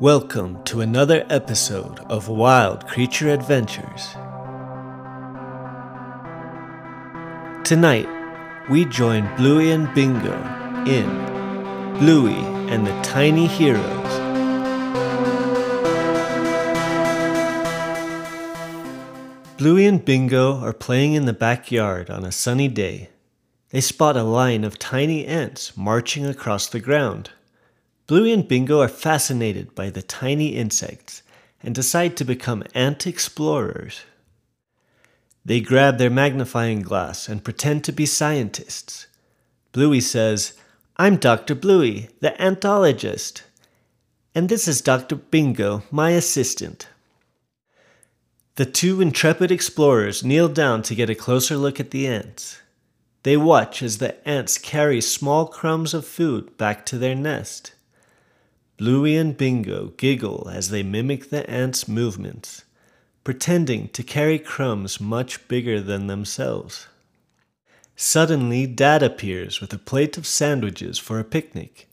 Welcome to another episode of Wild Creature Adventures. Tonight, we join Bluey and Bingo in Bluey and the Tiny Heroes. Bluey and Bingo are playing in the backyard on a sunny day. They spot a line of tiny ants marching across the ground. Bluey and Bingo are fascinated by the tiny insects and decide to become ant explorers. They grab their magnifying glass and pretend to be scientists. Bluey says, I'm Dr. Bluey, the antologist. And this is Dr. Bingo, my assistant. The two intrepid explorers kneel down to get a closer look at the ants. They watch as the ants carry small crumbs of food back to their nest. Bluey and Bingo giggle as they mimic the ants' movements, pretending to carry crumbs much bigger than themselves. Suddenly, Dad appears with a plate of sandwiches for a picnic.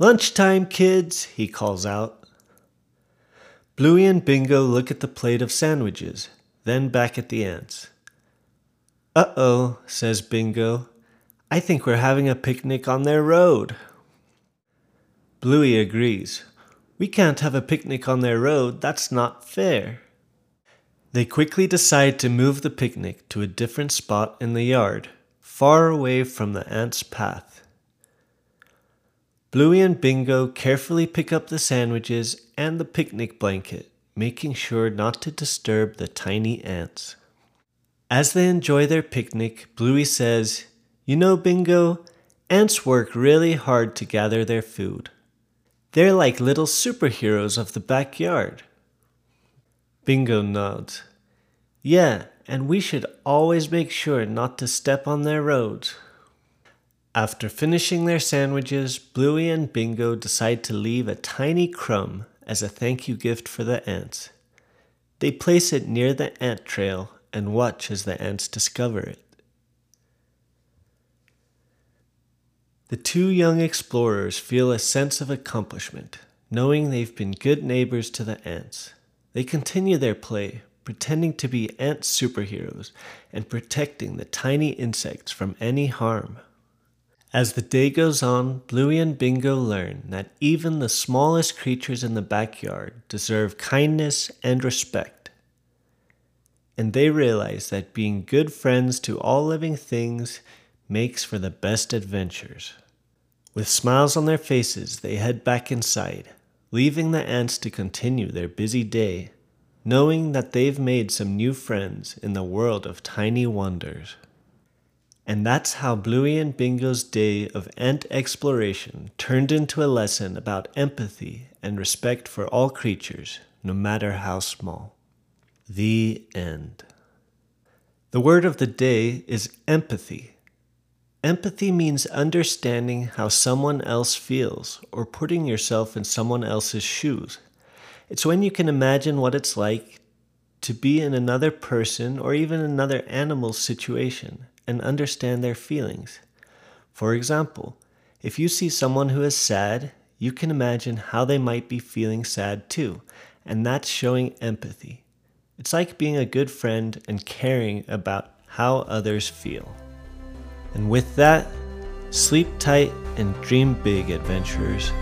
Lunchtime, kids, he calls out. Bluey and Bingo look at the plate of sandwiches, then back at the ants. Uh oh, says Bingo. I think we're having a picnic on their road. Bluey agrees. We can't have a picnic on their road, that's not fair. They quickly decide to move the picnic to a different spot in the yard, far away from the ants' path. Bluey and Bingo carefully pick up the sandwiches and the picnic blanket, making sure not to disturb the tiny ants. As they enjoy their picnic, Bluey says, You know, Bingo, ants work really hard to gather their food. They're like little superheroes of the backyard. Bingo nods. Yeah, and we should always make sure not to step on their roads. After finishing their sandwiches, Bluey and Bingo decide to leave a tiny crumb as a thank you gift for the ants. They place it near the ant trail and watch as the ants discover it. The two young explorers feel a sense of accomplishment, knowing they've been good neighbors to the ants. They continue their play, pretending to be ant superheroes and protecting the tiny insects from any harm. As the day goes on, Bluey and Bingo learn that even the smallest creatures in the backyard deserve kindness and respect. And they realize that being good friends to all living things makes for the best adventures. With smiles on their faces, they head back inside, leaving the ants to continue their busy day, knowing that they've made some new friends in the world of tiny wonders. And that's how Bluey and Bingo's day of ant exploration turned into a lesson about empathy and respect for all creatures, no matter how small. The end. The word of the day is empathy. Empathy means understanding how someone else feels or putting yourself in someone else's shoes. It's when you can imagine what it's like to be in another person or even another animal's situation and understand their feelings. For example, if you see someone who is sad, you can imagine how they might be feeling sad too, and that's showing empathy. It's like being a good friend and caring about how others feel. And with that, sleep tight and dream big, adventurers.